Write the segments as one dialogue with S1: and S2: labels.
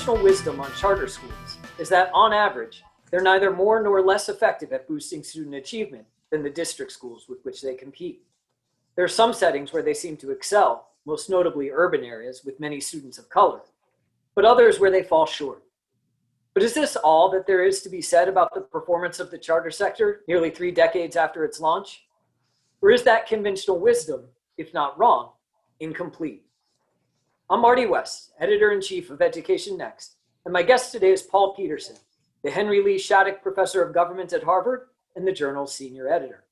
S1: conventional wisdom on charter schools is that, on average, they're neither more nor less effective at boosting student achievement than the district schools with which they compete. There are some settings where they seem to excel, most notably urban areas with many students of color, but others where they fall short. But is this all that there is to be said about the performance of the charter sector nearly three decades after its launch? Or is that conventional wisdom, if not wrong, incomplete? I'm Marty West, editor in chief of Education Next, and my guest today is Paul Peterson, the Henry Lee Shattuck Professor of Government at Harvard and the journal's senior editor.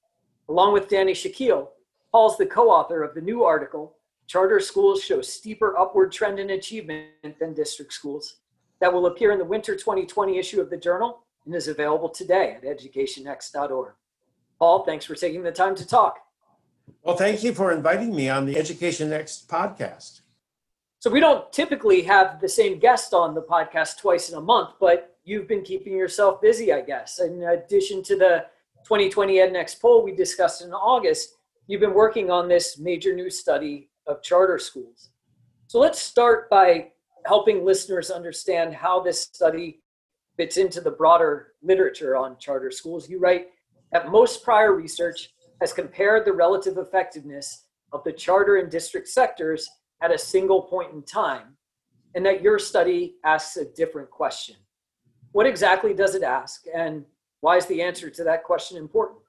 S1: Along with Danny Shakeel, Paul's the co author of the new article, Charter Schools Show Steeper Upward Trend in Achievement Than District Schools, that will appear in the winter 2020 issue of the journal and is available today at educationnext.org. Paul, thanks for taking the time to talk.
S2: Well, thank you for inviting me on the Education Next podcast.
S1: So, we don't typically have the same guest on the podcast twice in a month, but you've been keeping yourself busy, I guess. In addition to the 2020 EdNext poll we discussed in August, you've been working on this major new study of charter schools. So, let's start by helping listeners understand how this study fits into the broader literature on charter schools. You write that most prior research has compared the relative effectiveness of the charter and district sectors at a single point in time, and that your study asks a different question. What exactly does it ask, and why is the answer to that question important?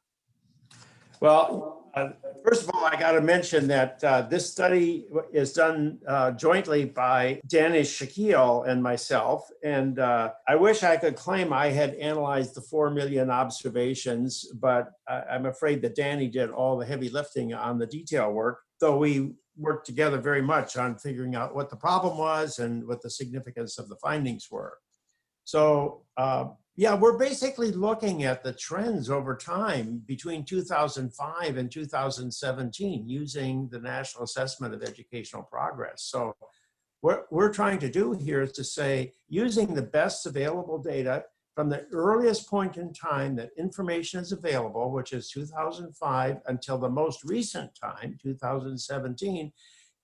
S2: Well, uh, first of all, I got to mention that uh, this study is done uh, jointly by Danny Shakeel and myself. And uh, I wish I could claim I had analyzed the 4 million observations, but I'm afraid that Danny did all the heavy lifting on the detail work, though we worked together very much on figuring out what the problem was and what the significance of the findings were. So, uh, yeah, we're basically looking at the trends over time between 2005 and 2017 using the National Assessment of Educational Progress. So, what we're trying to do here is to say, using the best available data from the earliest point in time that information is available, which is 2005 until the most recent time, 2017,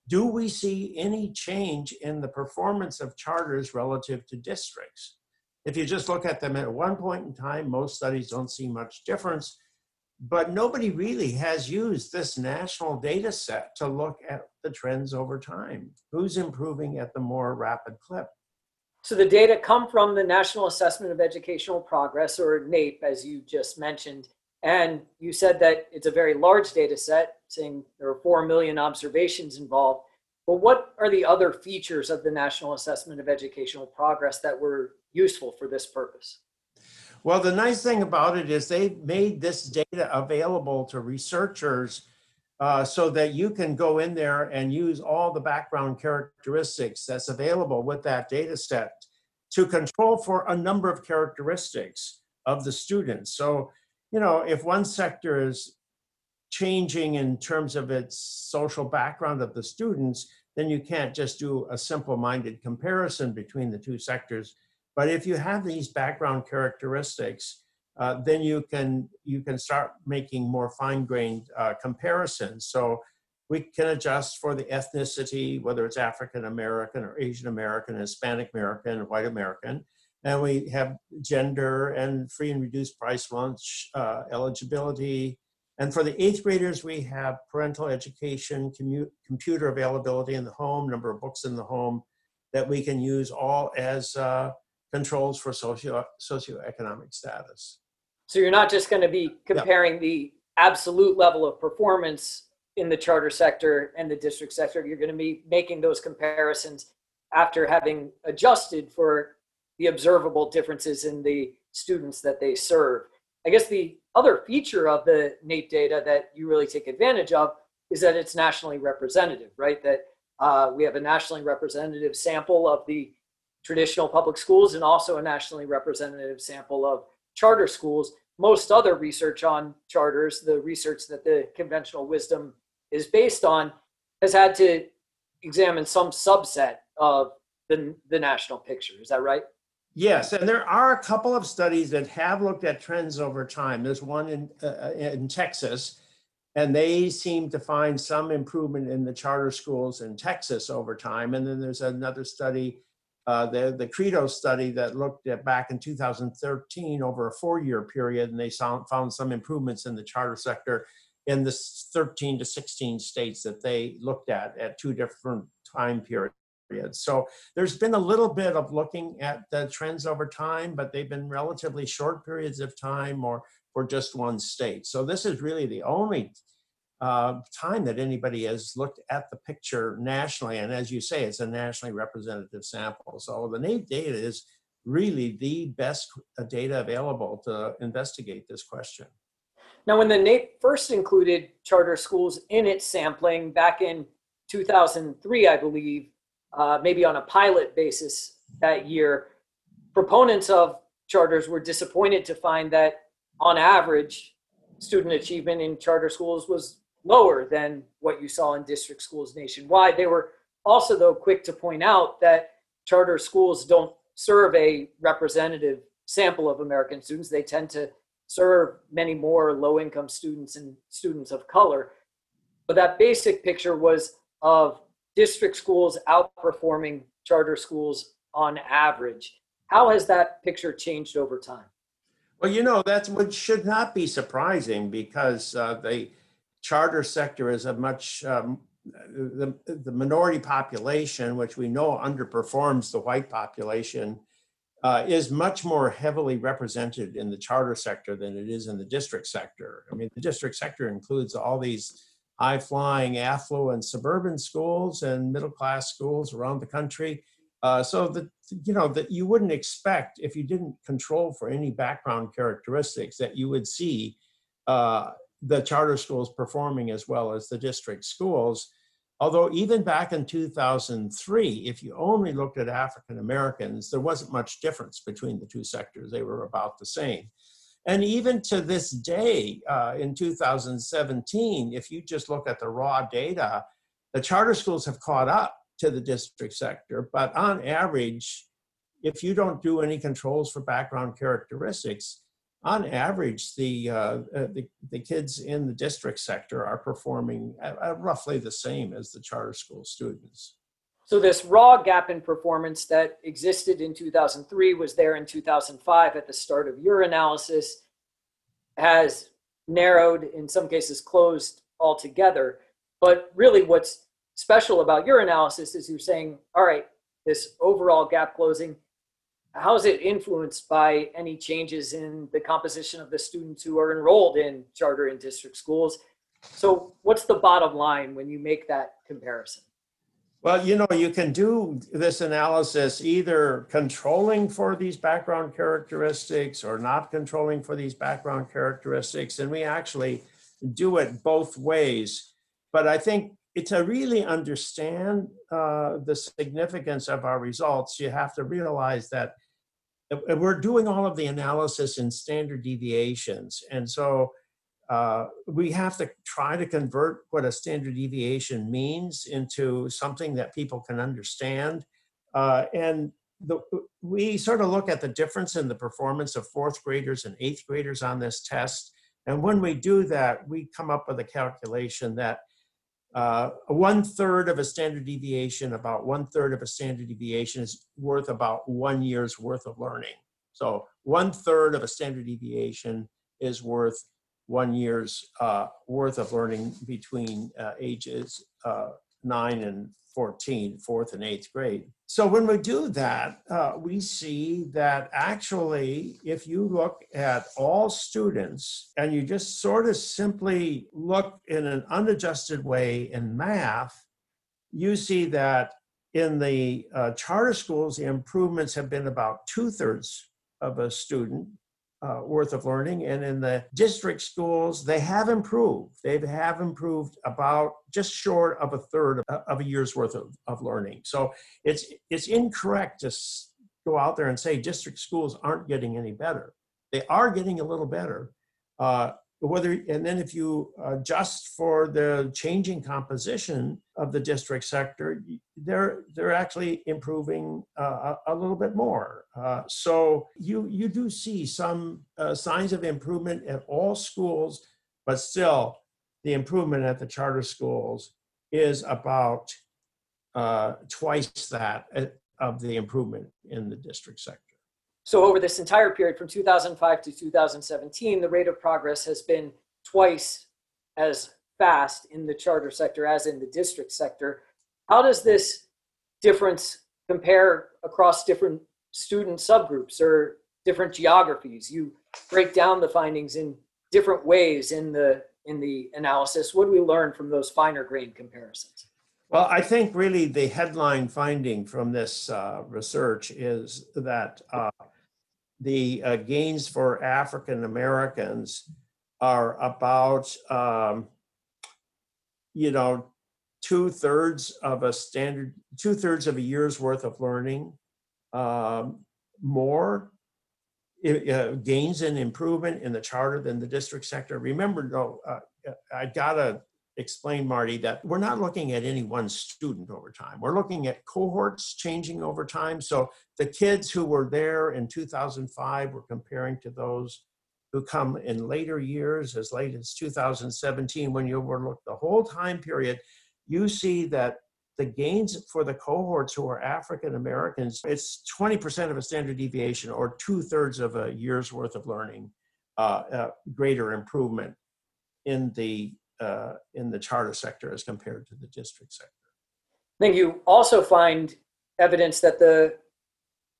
S2: do we see any change in the performance of charters relative to districts? If you just look at them at one point in time, most studies don't see much difference. But nobody really has used this national data set to look at the trends over time. Who's improving at the more rapid clip?
S1: So the data come from the National Assessment of Educational Progress, or NAEP, as you just mentioned. And you said that it's a very large data set, saying there are 4 million observations involved. But what are the other features of the National Assessment of Educational Progress that were useful for this purpose?
S2: Well, the nice thing about it is they made this data available to researchers uh, so that you can go in there and use all the background characteristics that's available with that data set to control for a number of characteristics of the students. So, you know, if one sector is changing in terms of its social background of the students, then you can't just do a simple minded comparison between the two sectors. But if you have these background characteristics, uh, then you can you can start making more fine-grained uh, comparisons. So we can adjust for the ethnicity, whether it's African American or Asian American, Hispanic American, or White American, and we have gender and free and reduced price lunch uh, eligibility. And for the eighth graders, we have parental education, commu- computer availability in the home, number of books in the home that we can use all as uh, controls for socio socioeconomic status.
S1: So you're not just going to be comparing yeah. the absolute level of performance in the charter sector and the district sector. You're going to be making those comparisons after having adjusted for the observable differences in the students that they serve. I guess the other feature of the NAEP data that you really take advantage of is that it's nationally representative, right? That uh, we have a nationally representative sample of the traditional public schools and also a nationally representative sample of charter schools. Most other research on charters, the research that the conventional wisdom is based on, has had to examine some subset of the, the national picture. Is that right?
S2: Yes, and there are a couple of studies that have looked at trends over time. There's one in, uh, in Texas, and they seem to find some improvement in the charter schools in Texas over time. And then there's another study uh, the, the Credo study that looked at back in 2013 over a four-year period, and they found, found some improvements in the charter sector in the 13 to 16 states that they looked at at two different time periods. So there's been a little bit of looking at the trends over time, but they've been relatively short periods of time or for just one state. So this is really the only uh, time that anybody has looked at the picture nationally. And as you say, it's a nationally representative sample. So the NAEP data is really the best uh, data available to investigate this question.
S1: Now, when the NAEP first included charter schools in its sampling back in 2003, I believe, uh, maybe on a pilot basis that year, proponents of charters were disappointed to find that on average, student achievement in charter schools was lower than what you saw in district schools nationwide. They were also, though, quick to point out that charter schools don't serve a representative sample of American students. They tend to serve many more low income students and students of color. But that basic picture was of district schools outperforming charter schools on average. How has that picture changed over time?
S2: Well, you know, that's what should not be surprising because uh, the charter sector is a much, um, the, the minority population, which we know underperforms the white population, uh, is much more heavily represented in the charter sector than it is in the district sector. I mean, the district sector includes all these high flying, affluent suburban schools and middle class schools around the country. Uh, so that you know that you wouldn't expect if you didn't control for any background characteristics that you would see uh, the charter schools performing as well as the district schools. Although even back in 2003, if you only looked at African Americans, there wasn't much difference between the two sectors. They were about the same. And even to this day, uh, in 2017, if you just look at the raw data, the charter schools have caught up to the district sector. But on average, if you don't do any controls for background characteristics, on average, the, uh, uh, the, the kids in the district sector are performing at, at roughly the same as the charter school students.
S1: So, this raw gap in performance that existed in 2003 was there in 2005 at the start of your analysis, has narrowed, in some cases, closed altogether. But really, what's special about your analysis is you're saying, all right, this overall gap closing, how is it influenced by any changes in the composition of the students who are enrolled in charter and district schools? So, what's the bottom line when you make that comparison?
S2: Well, you know, you can do this analysis either controlling for these background characteristics or not controlling for these background characteristics. And we actually do it both ways. But I think to really understand uh, the significance of our results, you have to realize that we're doing all of the analysis in standard deviations. And so uh, we have to try to convert what a standard deviation means into something that people can understand. Uh, and the, we sort of look at the difference in the performance of fourth graders and eighth graders on this test. And when we do that, we come up with a calculation that uh, one third of a standard deviation, about one third of a standard deviation is worth about one year's worth of learning. So one third of a standard deviation is worth one year's uh, worth of learning between uh, ages uh, 9 and 14, fourth and eighth grade. So when we do that, uh, we see that actually, if you look at all students and you just sort of simply look in an unadjusted way in math, you see that in the uh, charter schools, the improvements have been about two thirds of a student uh, worth of learning. And in the district schools, they have improved. They have improved about just short of a third of, a year's worth of, of learning. So it's it's incorrect to go out there and say district schools aren't getting any better. They are getting a little better. Uh, whether and then if you adjust for the changing composition of the district sector they're they're actually improving uh, a, little bit more uh, so you you do see some uh, signs of improvement at all schools but still the improvement at the charter schools is about uh, twice that of the improvement in the district sector.
S1: So over this entire period from 2005 to 2017, the rate of progress has been twice as fast in the charter sector as in the district sector. How does this difference compare across different student subgroups or different geographies? You break down the findings in different ways in the in the analysis. What do we learn from those finer grain comparisons?
S2: Well, I think really the headline finding from this uh, research is that uh, the uh, gains for African Americans are about, um, you know, two thirds of a standard, two thirds of a year's worth of learning um, more uh, gains and improvement in the charter than the district sector. Remember, though, uh, I gotta explain, Marty, that we're not looking at any one student over time. We're looking at cohorts changing over time. So the kids who were there in 2005, we're comparing to those who come in later years, as late as 2017. When you overlook the whole time period, you see that the gains for the cohorts who are African Americans, it's 20% of a standard deviation or two thirds of a year's worth of learning, uh, uh, greater improvement in the uh, in the charter sector as compared to the district sector.
S1: I think you also find evidence that the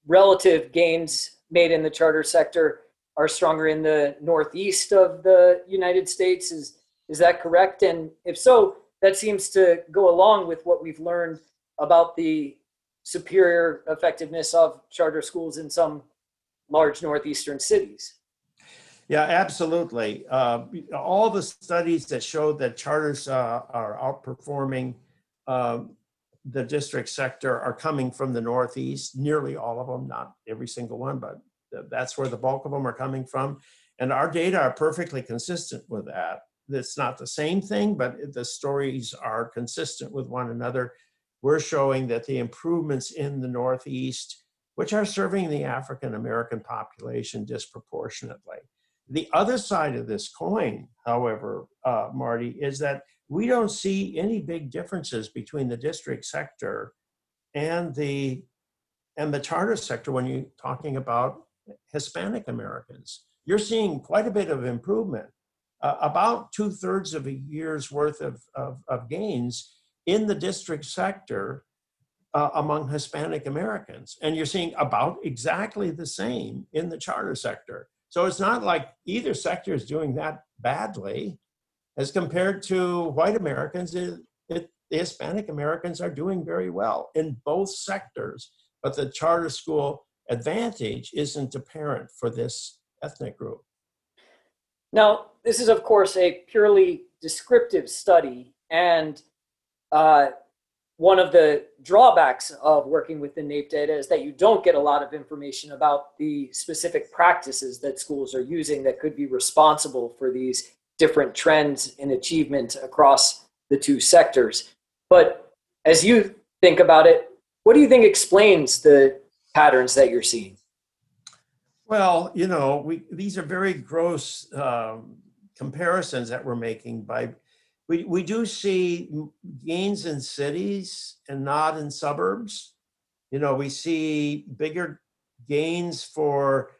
S1: relative gains made in the charter sector are stronger in the northeast of the United States. Is is that correct? And if so, that seems to go along with what we've learned about the superior effectiveness of charter schools in some large northeastern cities.
S2: Yeah, absolutely. Uh, all the studies that show that charters uh, are outperforming um, the district sector are coming from the Northeast. Nearly all of them, not every single one, but th- that's where the bulk of them are coming from. And our data are perfectly consistent with that. It's not the same thing, but the stories are consistent with one another. We're showing that the improvements in the Northeast, which are serving the African American population disproportionately. The other side of this coin, however, uh, Marty, is that we don't see any big differences between the district sector and the and the charter sector when you're talking about Hispanic Americans. You're seeing quite a bit of improvement, uh, about two thirds of a year's worth of, of, of gains in the district sector uh, among Hispanic Americans. And you're seeing about exactly the same in the charter sector. So it's not like either sector is doing that badly as compared to white Americans. It, it, the Hispanic Americans are doing very well in both sectors, but the charter school advantage isn't apparent for this ethnic group.
S1: Now, this is, of course, a purely descriptive study, and uh, one of the drawbacks of working with the NAEP data is that you don't get a lot of information about the specific practices that schools are using that could be responsible for these different trends in achievement across the two sectors. But as you think about it, what do you think explains the patterns that you're seeing?
S2: Well, you know, we these are very gross um, comparisons that we're making. By we we do see gains in cities and not in suburbs. You know, we see bigger gains for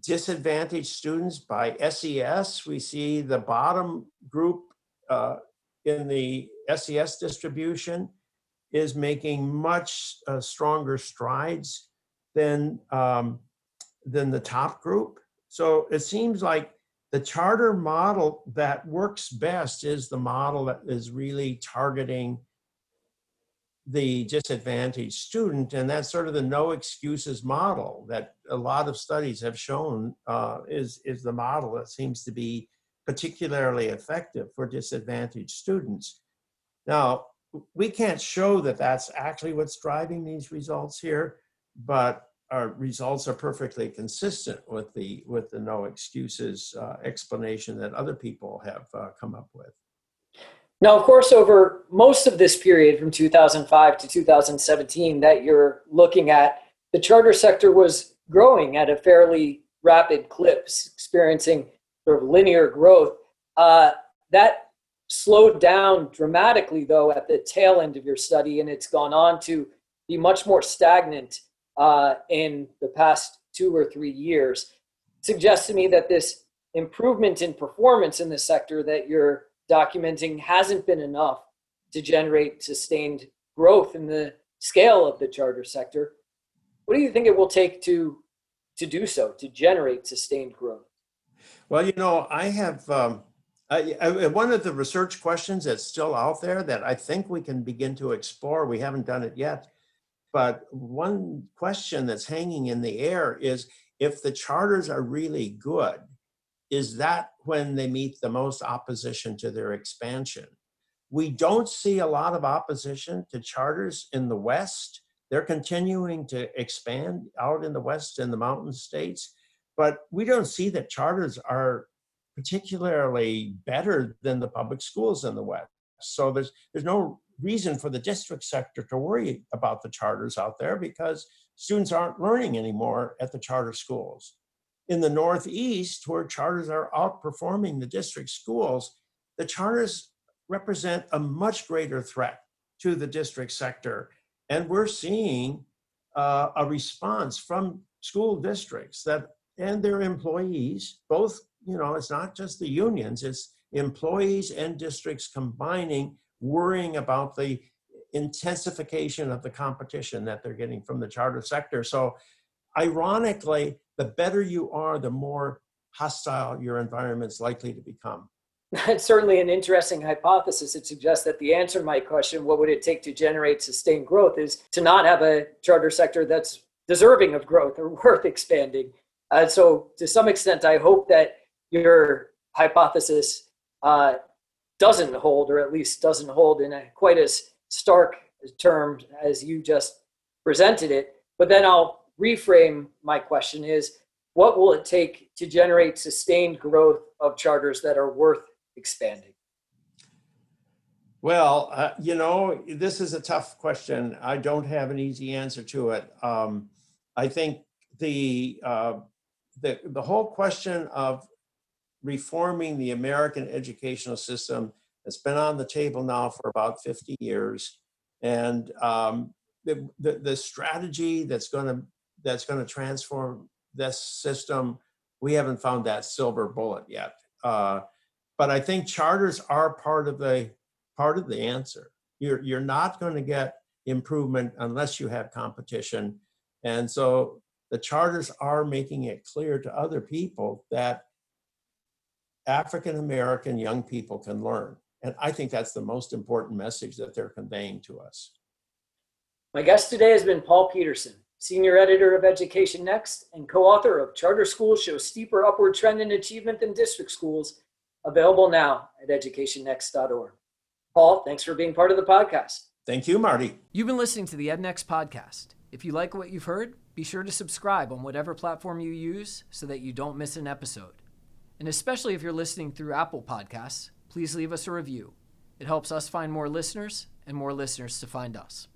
S2: disadvantaged students by SES. We see the bottom group uh, in the SES distribution is making much uh, stronger strides than. Um, than the top group. So it seems like the charter model that works best is the model that is really targeting the disadvantaged student. And that's sort of the no excuses model that a lot of studies have shown uh, is, is the model that seems to be particularly effective for disadvantaged students. Now, we can't show that that's actually what's driving these results here, but our results are perfectly consistent with the with the no excuses uh, explanation that other people have uh, come up with.
S1: Now, of course, over most of this period from 2005 to 2017 that you're looking at, the charter sector was growing at a fairly rapid clip, experiencing sort of linear growth. Uh, that slowed down dramatically, though, at the tail end of your study, and it's gone on to be much more stagnant uh, in the past two or three years suggests to me that this improvement in performance in the sector that you're documenting hasn't been enough to generate sustained growth in the scale of the charter sector. What do you think it will take to to do so to generate sustained growth?
S2: Well, you know, I have um, one of the research questions that's still out there that I think we can begin to explore. We haven't done it yet, but one question that's hanging in the air is if the charters are really good, is that when they meet the most opposition to their expansion? We don't see a lot of opposition to charters in the West. They're continuing to expand out in the West in the mountain states, but we don't see that charters are particularly better than the public schools in the West. So there's there's no reason for the district sector to worry about the charters out there because students aren't learning anymore at the charter schools. In the Northeast, where charters are outperforming the district schools, the charters represent a much greater threat to the district sector. And we're seeing uh, a response from school districts that and their employees, both, you know, it's not just the unions, it's employees and districts combining, worrying about the intensification of the competition that they're getting from the charter sector. So, ironically, the better you are, the more hostile your environment's likely to become.
S1: That's certainly an interesting hypothesis. It suggests that the answer to my question, what would it take to generate sustained growth, is to not have a charter sector that's deserving of growth or worth expanding. Uh, so, to some extent, I hope that your hypothesis uh, doesn't hold, or at least doesn't hold in a quite as stark terms as you just presented it. But then I'll reframe my question is what will it take to generate sustained growth of charters that are worth expanding?
S2: Well, uh, you know, this is a tough question. I don't have an easy answer to it. Um, I think the, uh, the the whole question of reforming the American educational system that's been on the table now for about 50 years, and um, the, the the strategy that's going to that's going to transform this system, we haven't found that silver bullet yet. Uh, but I think charters are part of the part of the answer. You're you're not going to get improvement unless you have competition, and so the charters are making it clear to other people that African American young people can learn. And I think that's the most important message that they're conveying to us.
S1: My guest today has been Paul Peterson, Senior Editor of Education Next and co author of Charter Schools Show Steeper Upward Trend in Achievement Than District Schools, available now at educationnext.org. Paul, thanks for being part of the podcast.
S2: Thank you, Marty.
S3: You've been listening to the EdNext podcast. If you like what you've heard, be sure to subscribe on whatever platform you use so that you don't miss an episode. And especially if you're listening through Apple Podcasts, please leave us a review. It helps us find more listeners and more listeners to find us.